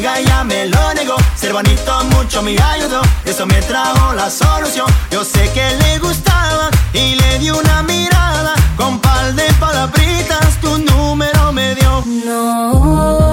amiga ya me lo negó. Ser bonito mucho me ayudó, eso me trajo la solución. Yo sé que le gustaba y le di una mirada. Con par de palabritas tu número me dio. No.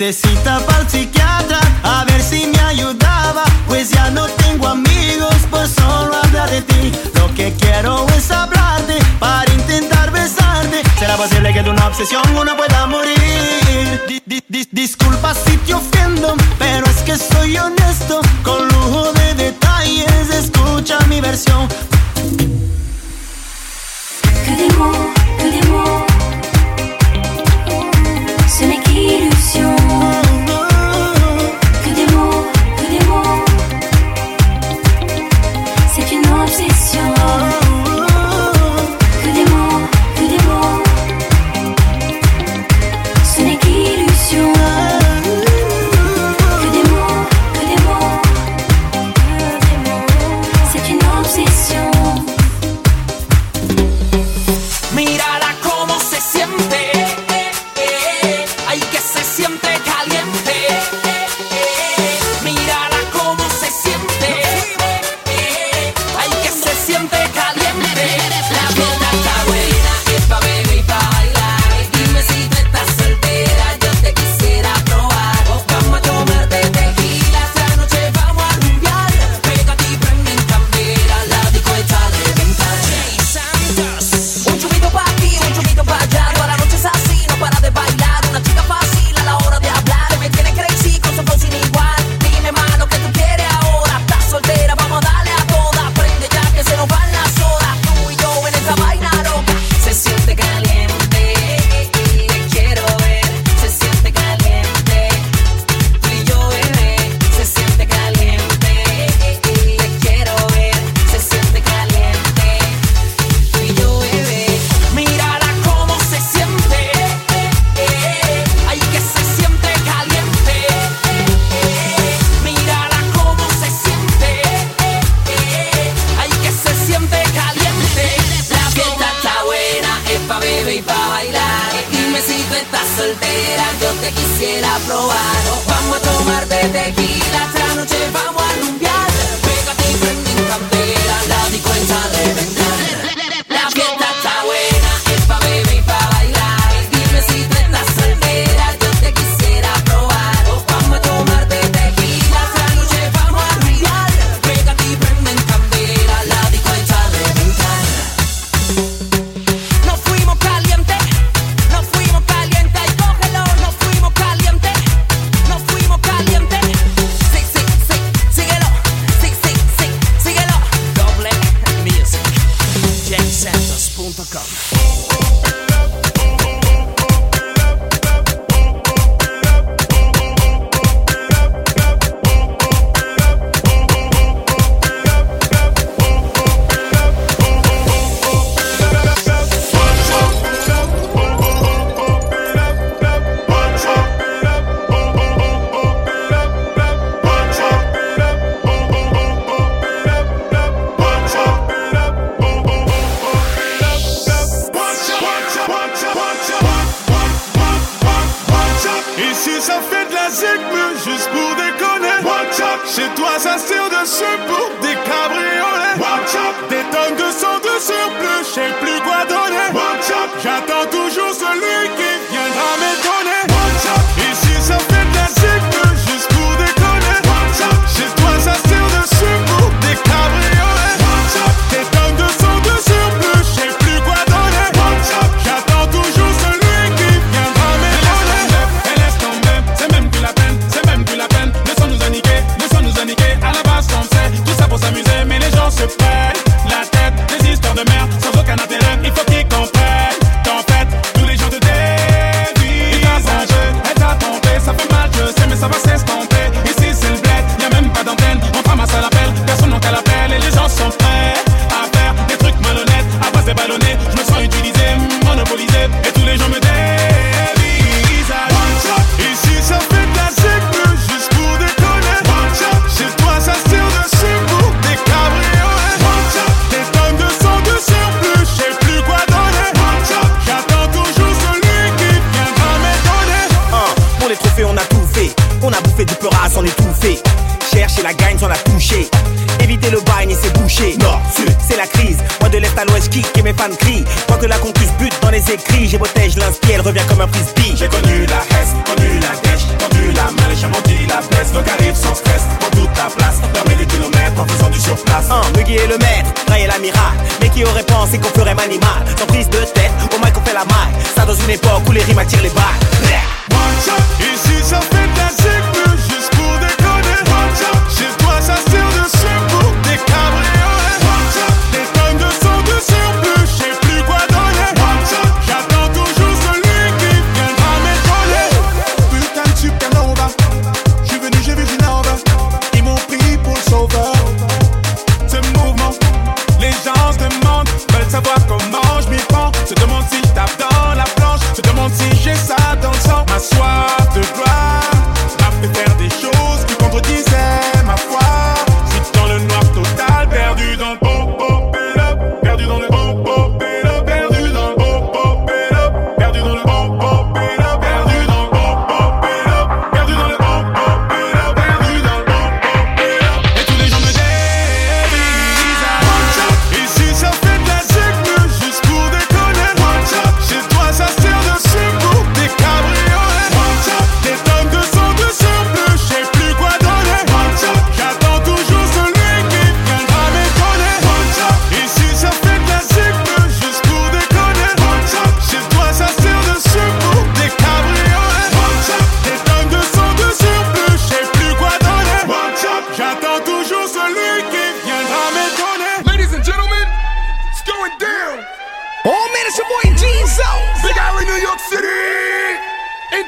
Necesita para el psiquiatra a ver si me ayudaba, pues ya no tengo amigos por solo hablar de ti. Lo que quiero es hablarte para intentar besarte. Será posible que de una obsesión uno pueda morir. Di -di -dis Disculpa si te ofendo, pero es que soy honesto. Con lujo de detalles, escucha mi versión. Que des mots, que des mots. Ce n'est qu'illusion.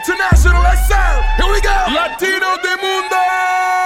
Lelo, lelo, lelo, like. Lelo, lelo, lelo, like. Oh,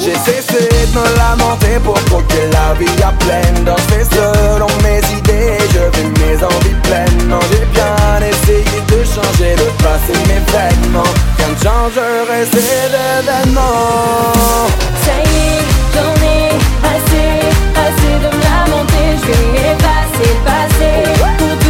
J'ai cessé de me lamenter pour croquer la vie à pleine Dans selon mes idées, je vis mes envies pleines. Non j'ai bien essayé de changer, de passer mes vêtements Rien ne changerait ces événements. Ça y est, j'en ai assez, assez de me lamenter. Je vais effacer passer.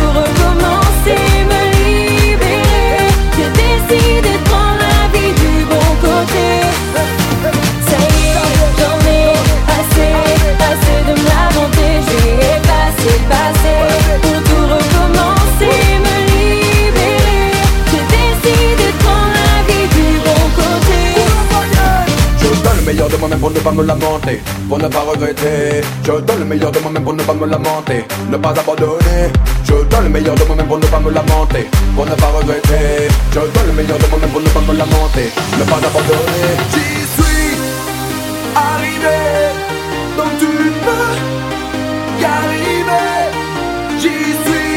meilleur de moi-même pour ne pas me lamenter, pour ne pas regretter. Je donne le meilleur de moi-même pour ne pas me lamenter, ne pas abandonner. Je donne le meilleur de moi-même pour ne pas me lamenter, pour ne pas regretter. Je donne le meilleur de moi-même pour ne pas me lamenter, ne pas abandonner. J'y suis arrivé, donc tu peux y arriver. J'y suis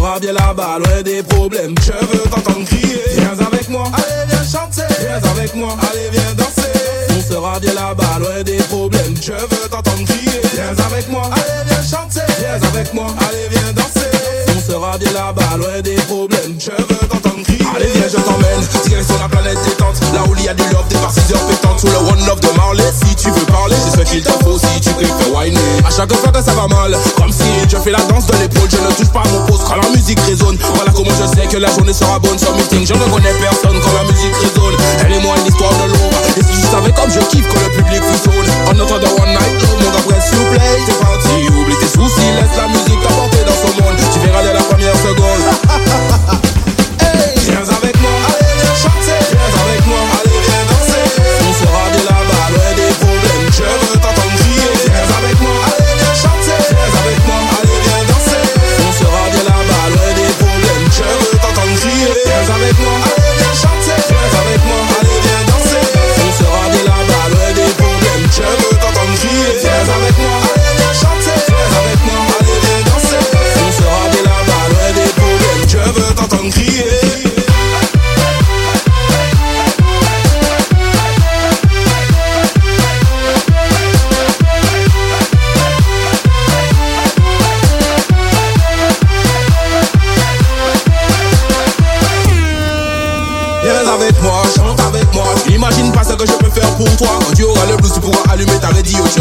sera bien là-bas, loin des problèmes. Je veux t'entendre crier. Viens avec moi, allez viens chanter. Viens avec moi, allez viens danser. On sera bien là-bas, loin des problèmes. Je veux t'entendre crier. Viens avec moi, allez viens chanter. Viens avec moi, allez viens danser. On sera bien là-bas, loin des problèmes. Je veux t'entendre. Allez viens, je t'emmène. Sur la planète détente. Là où il y a du love, des par 6 heures pétantes. Sous le one love de Marley. Si tu veux parler, c'est ce qu'il te faut. Si tu préfères whiner. À chaque fois que ça va mal, comme si je fais la danse de l'épaule. Je ne touche pas à mon poste quand la musique résonne. Voilà comment je sais que la journée sera bonne. Sur meeting, je ne connais personne quand la musique résonne. Elle et moi, une histoire de l'aube. Et si vous savez comme je kiffe que le public frissonne. En entendant one night, oh mon gars, press you play. T'es parti, oublie tes soucis, laisse la musique t'apporter dans ce monde. Tu verras dès la première seconde.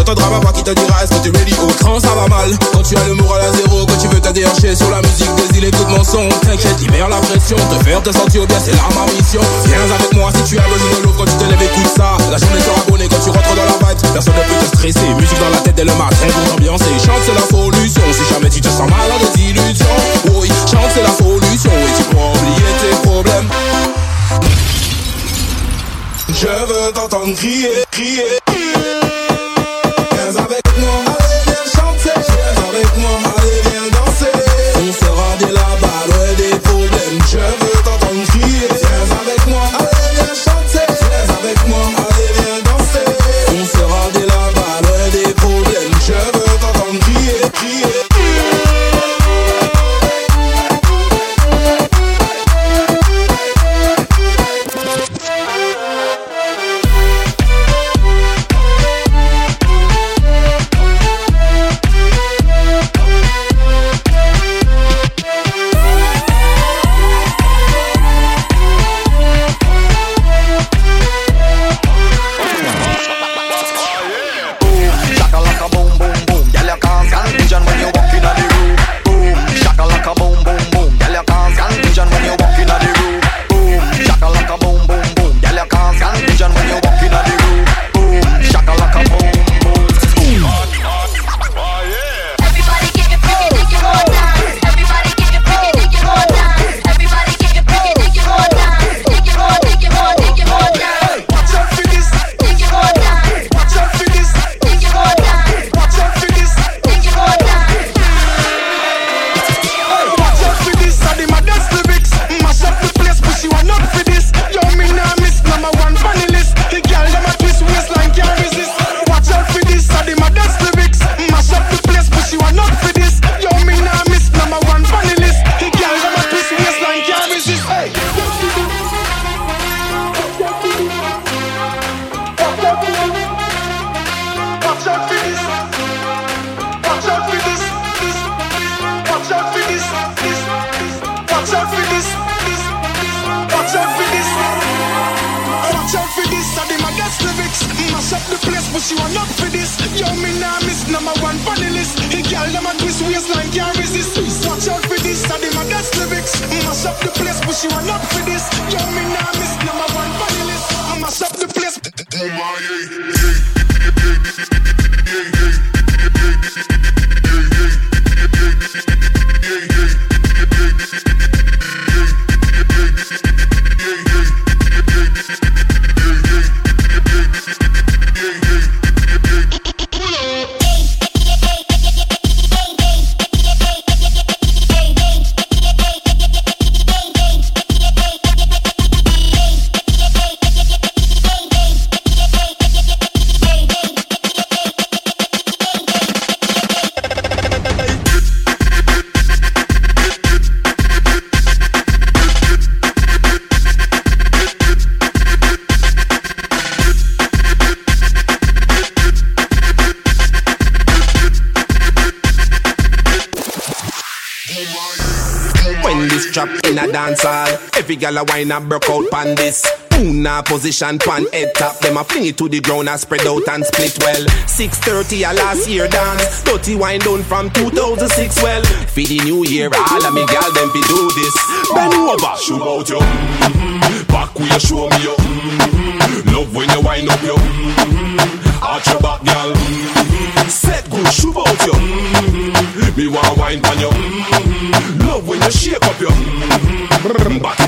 radio. Tu entendras ma voix qui te dira est-ce que tu es ready oh. Quand ça va mal, quand tu as le moral à zéro, quand tu veux te déhancher sur la musique des îles, écoute mon son. T'inquiète, libère la pression, te faire te sentir bien, c'est là ma mission. Viens avec moi si tu as besoin de l'eau quand tu te lèves, écoute ça. La journée sera bonne quand tu rentres dans la vibe, personne ne peut te stresser. Musique dans la tête dès le matin pour t'ambiancer. Chante, c'est la solution. Si jamais tu te sens mal à des illusions, oui, chante, c'est la solution. Et tu pourras oublier tes problèmes. Je veux t'entendre crier, crier. Viens Every gal a wine and broke out pan this. Una position pan head top. Them a fling it to the ground and spread out and split well. 6:30 a last year dance. 30 wine down from 2006 well. For the new year, all of me gal them fi do this. Bend over, shoot out you. Mhm. Back you show me you. Mhm. Love when you wind up you. Mhm. Arch your back, gal. Mhm. Set good, shoot out you. Mhm. Me want wine pan you. Mhm. Love when you shake up you. Mhm. Back.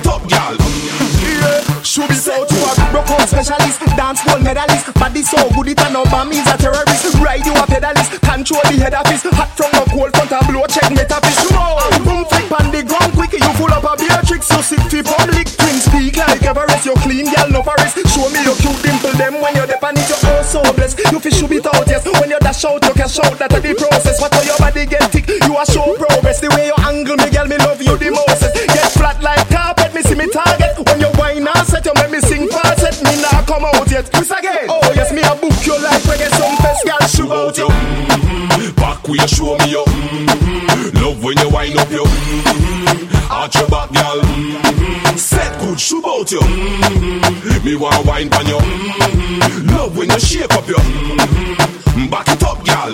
Should be so to a broke specialist, dance world medalist. Body so good it and bomb is a terrorist. Ride you a pedalist, control the head of office. Hot tongue no cold front and blow check metaphys. Boom flip on the ground quick, you full up a beer tricks. You sit fi public, twin speak like Everest. You clean girl no forest. Show me your cute dimple them when you're depend it. You're oh so blessed. You fi should be out yes. When you dash out, you cash out. That a the process. What how your body get thick, you a show progress. The way you angle me, girl, me love you the most. Get flat like carpet, me see me target. When you yet. Chris again. Oh yes, me a book you like reggae some best girl. Shoot out you. Mhm. Back where you show me you. Mhm. Love when you wind up you. Mhm. Arch your back, gal. Mhm. Set good, shoot out you. Mhm. Me want wine pan you. Mhm. Love when you shake up you. Mhm. Back it up, gal.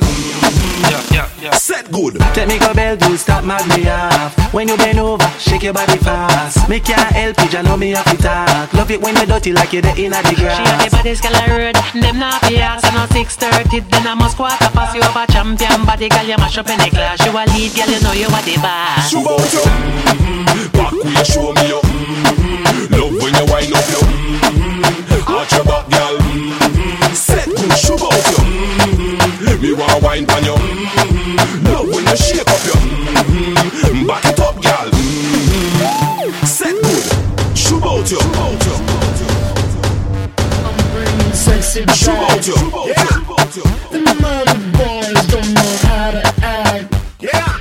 Set good. Let me go bell to stop my me off. When you bend over, shake your body fast. Make your help you, know me have to talk. Love it when you dirty like you're the inna the She a the grass. baddest girl I heard Them not be ass And now 6.30 Then I must quarter pass You have a champion body Girl you mash up in the class You a lead girl You know you are the boss Shoot out you. Mhm. Back where you show me you. Mhm. Love when you wind up you. Mhm. Arch your back, gal. Mhm. Set good, shoot out you. Mhm. Me want wine pan you. Mhm. Shoot out you. Sexy back. you. The mother boys don't know how to act. Yeah.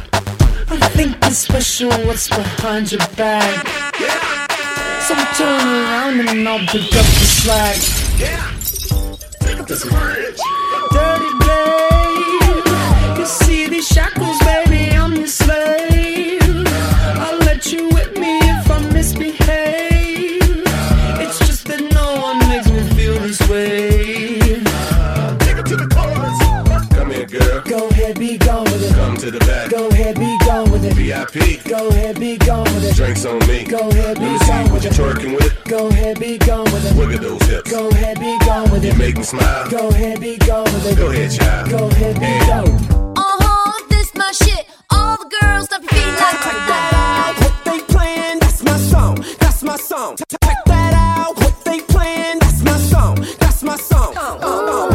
I think it's special what's behind your back. Yeah. So turn around and I'll pick up the slack. Yeah. Dirty babe, you see these shackles, VIP. Go ahead, be gone with it. Drinks on me. Go ahead, be Let me see gone what with you it. twerking with. Go ahead, be gone with it. Wiggle those hips. Go ahead, be gone with You it. make me smile. Go ahead, be gone with it. Go ahead, child. Go ahead, be gone. Uh-huh, this my shit. All the girls stop your feet like check that. out. What they playing, that's my song, that's my song. Check that out. What they playing, that's my song, that's my song. Your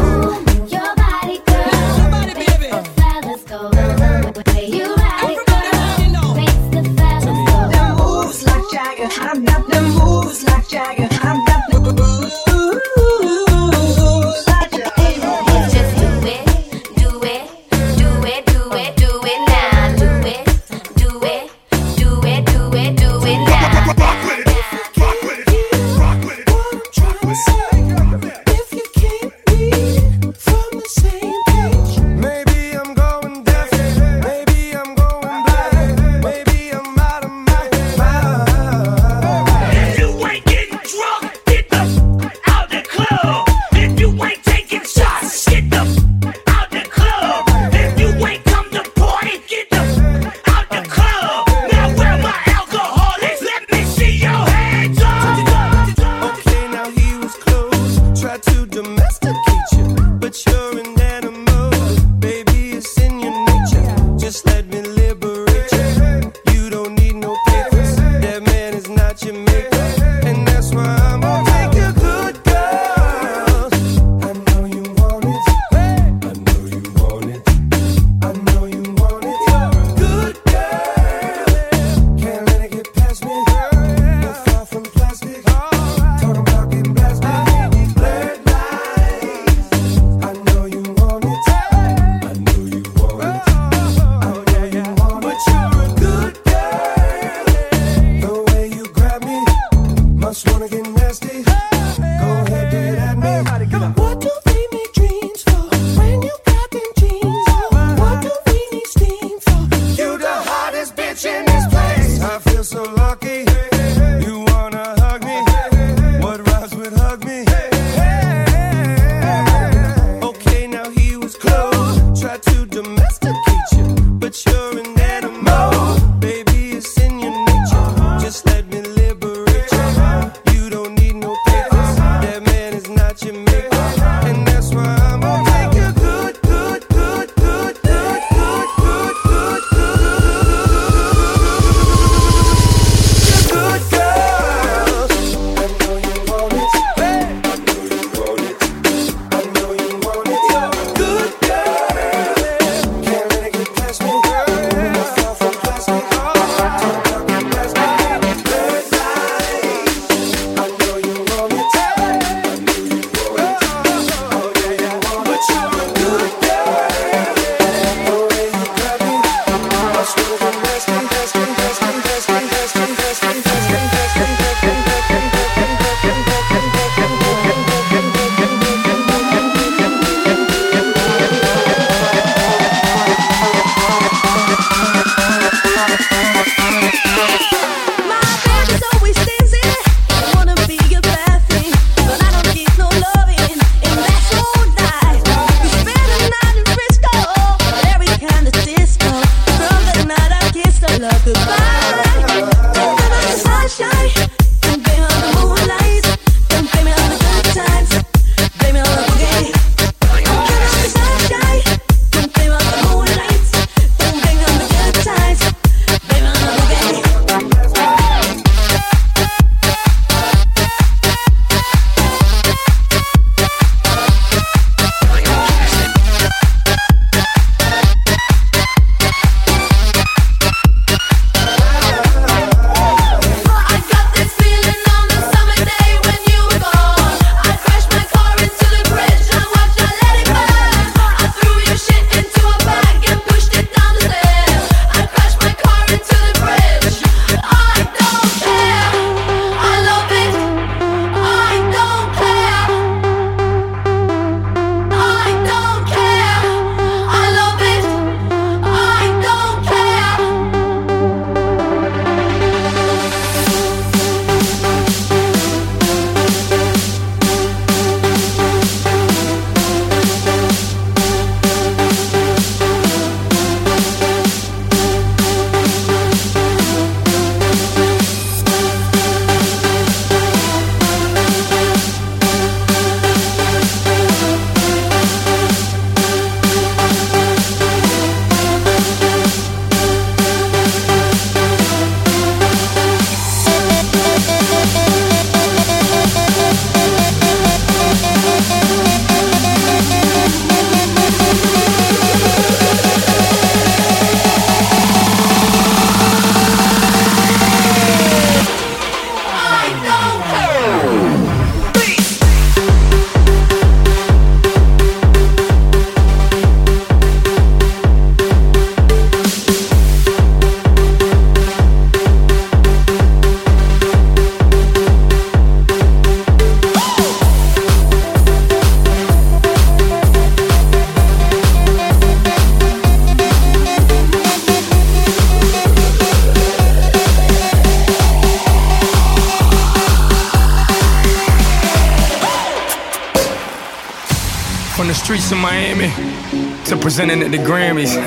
the Grammys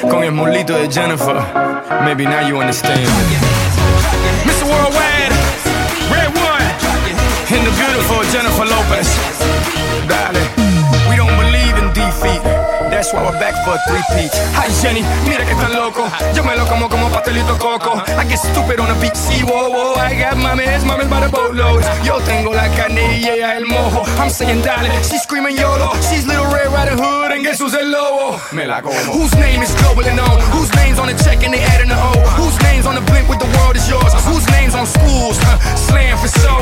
con el mulito de Jennifer. Sí, whoa, whoa, I got mames, mames by the boatloads. Yo tengo la carne yeah, el mojo. I'm saying dale, she's screaming YOLO. She's little Red Riding Hood and guess who's el lobo? Me la como. Whose name is global and on? Whose name's on the check and they adding the O? Whose name's on the blimp with the world is yours? Whose name's on schools? Slam for so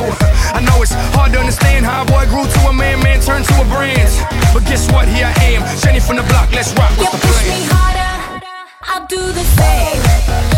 I know it's hard to understand how a boy grew to a man, man turned to a brand. But guess what? Here I am, Jenny from the block. Let's rock with the plan. push me harder, I'll do the same.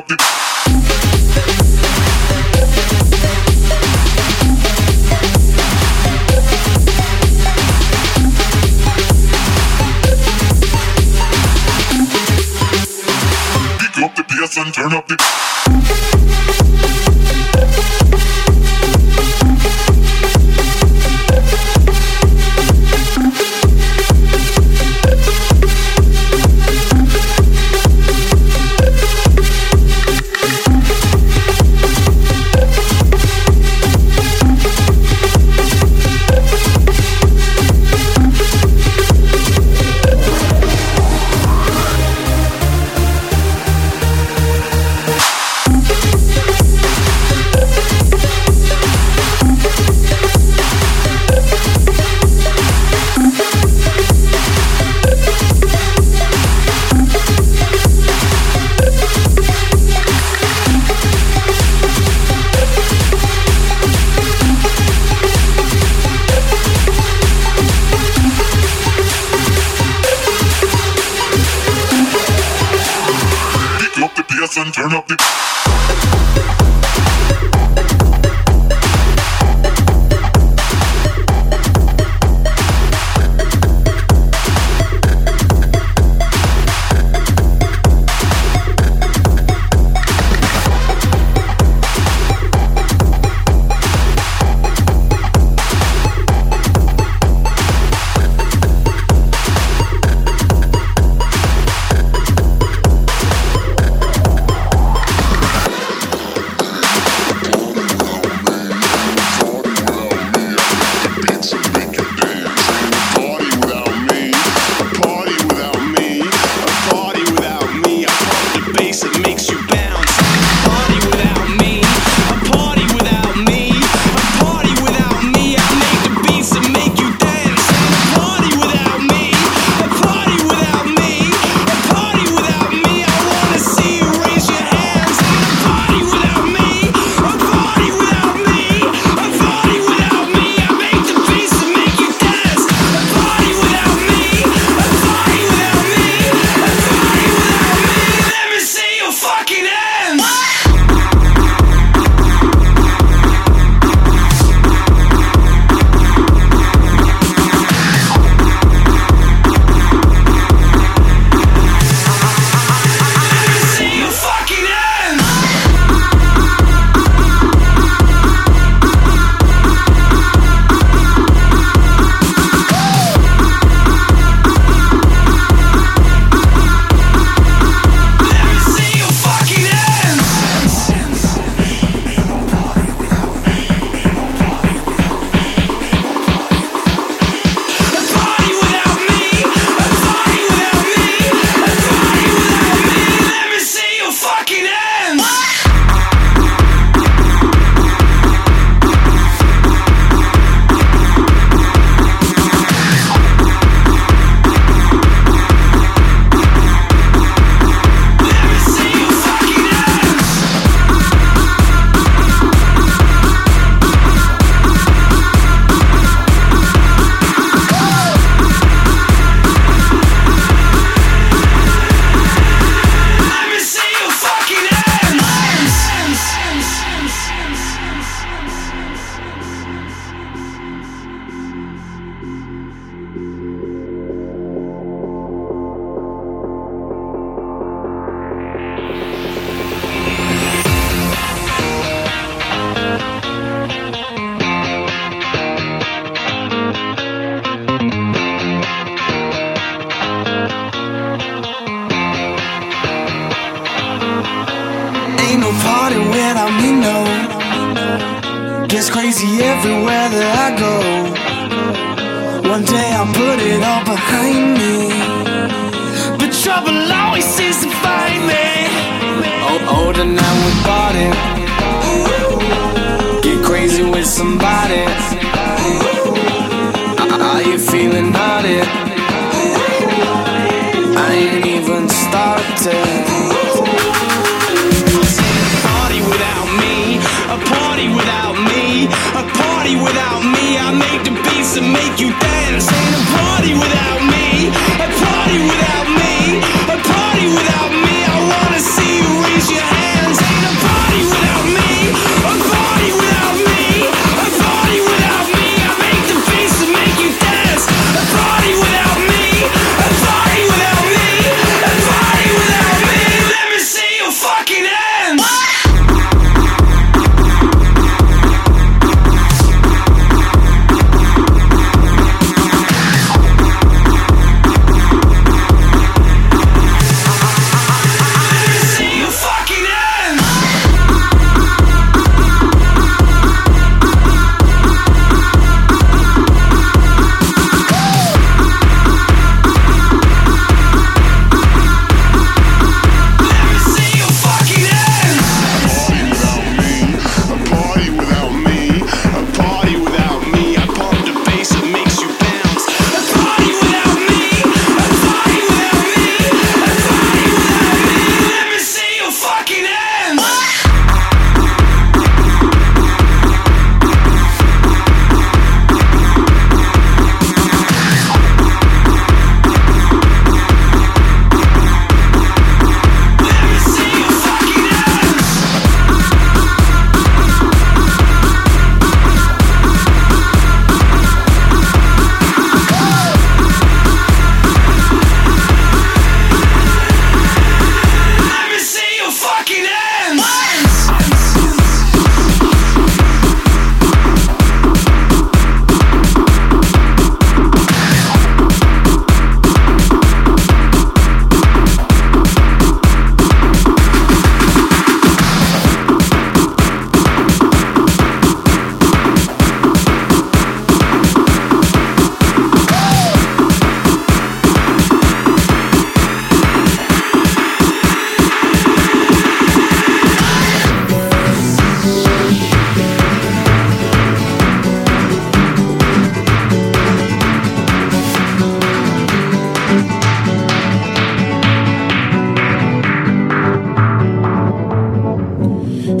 up the i made the beats and make you dance.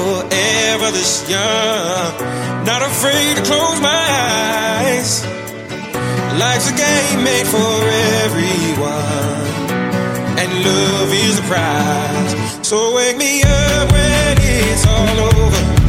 forever this young. Not afraid to close my eyes. Life's a game made for everyone, and love is the prize. So wake me up when it's all over.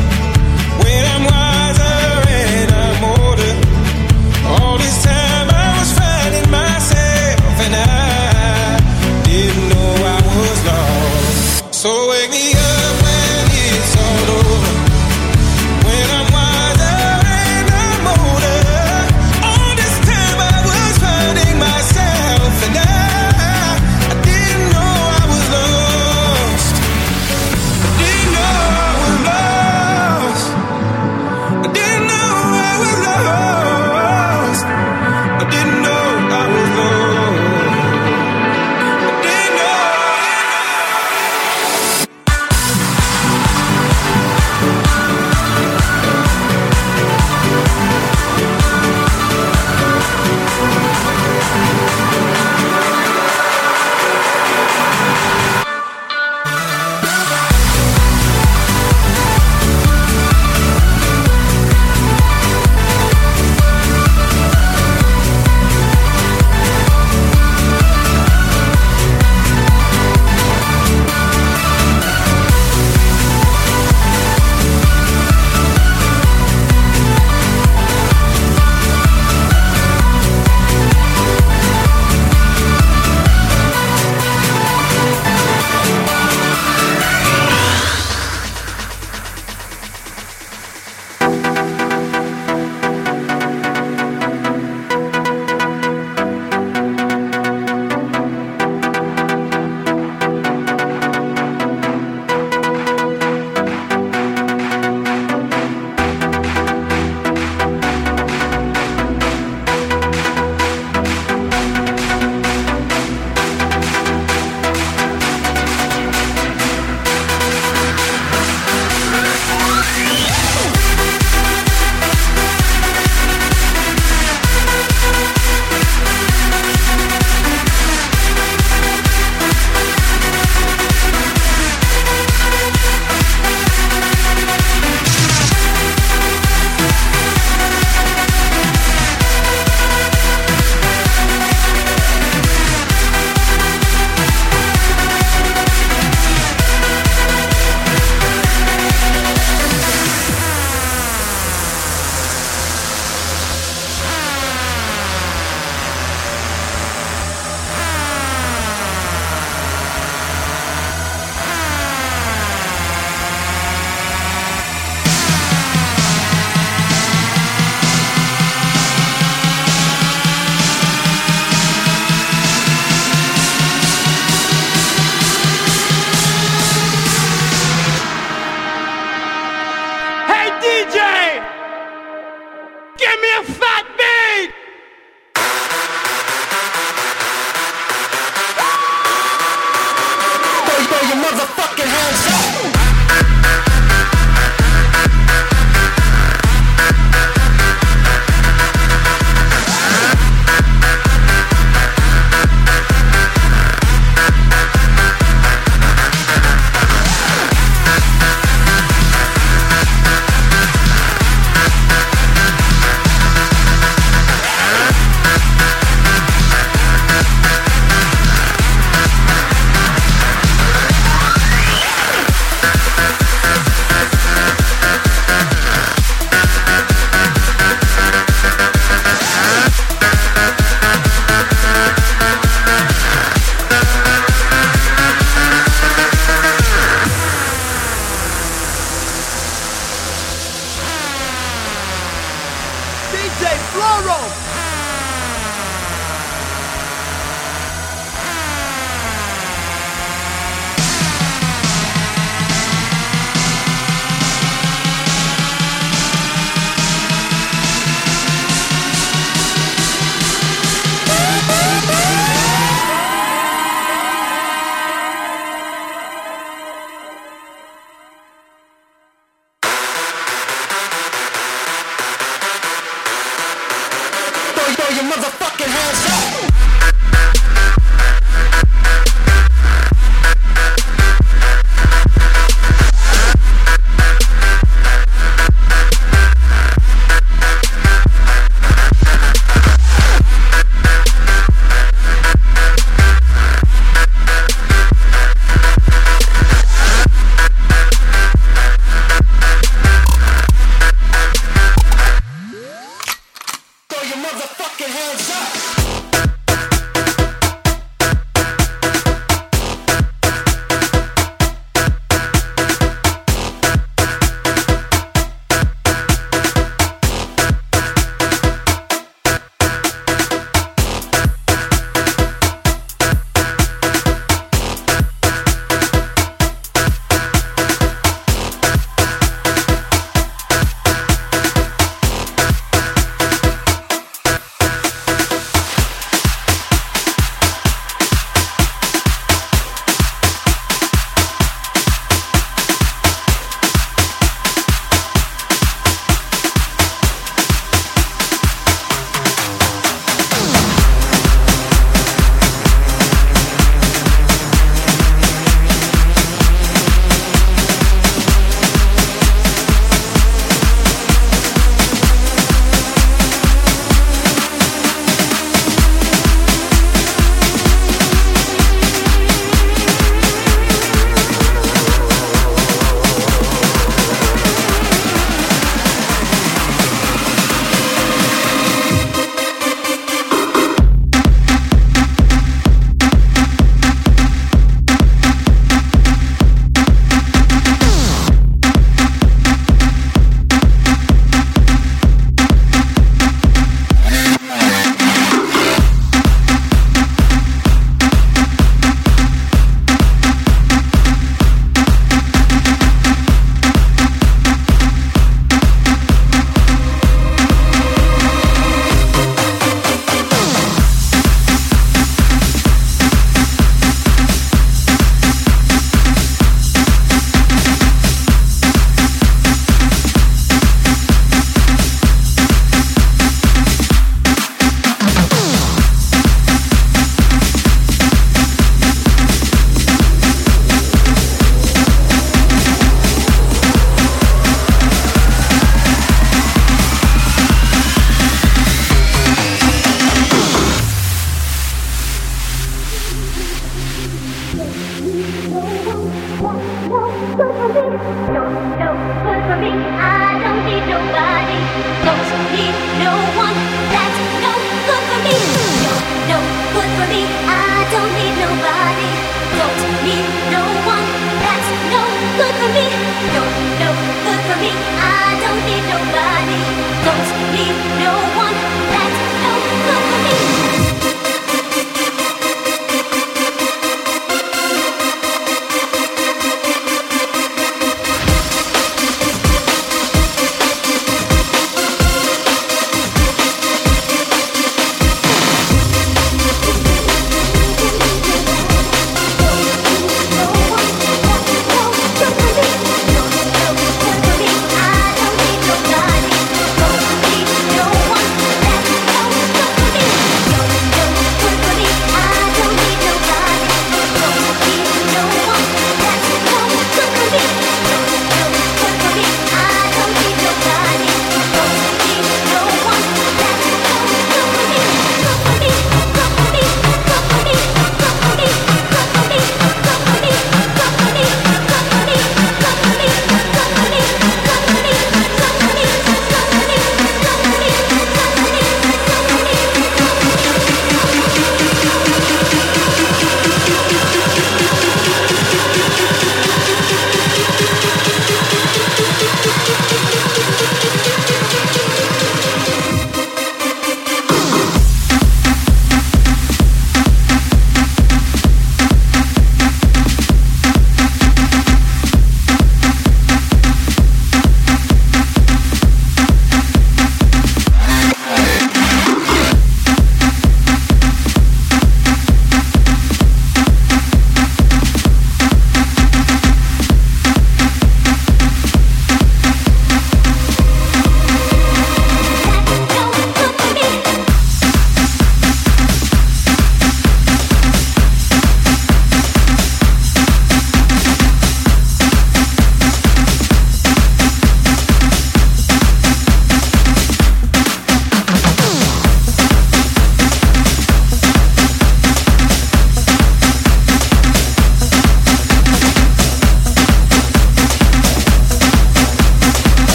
your motherfucking hands up.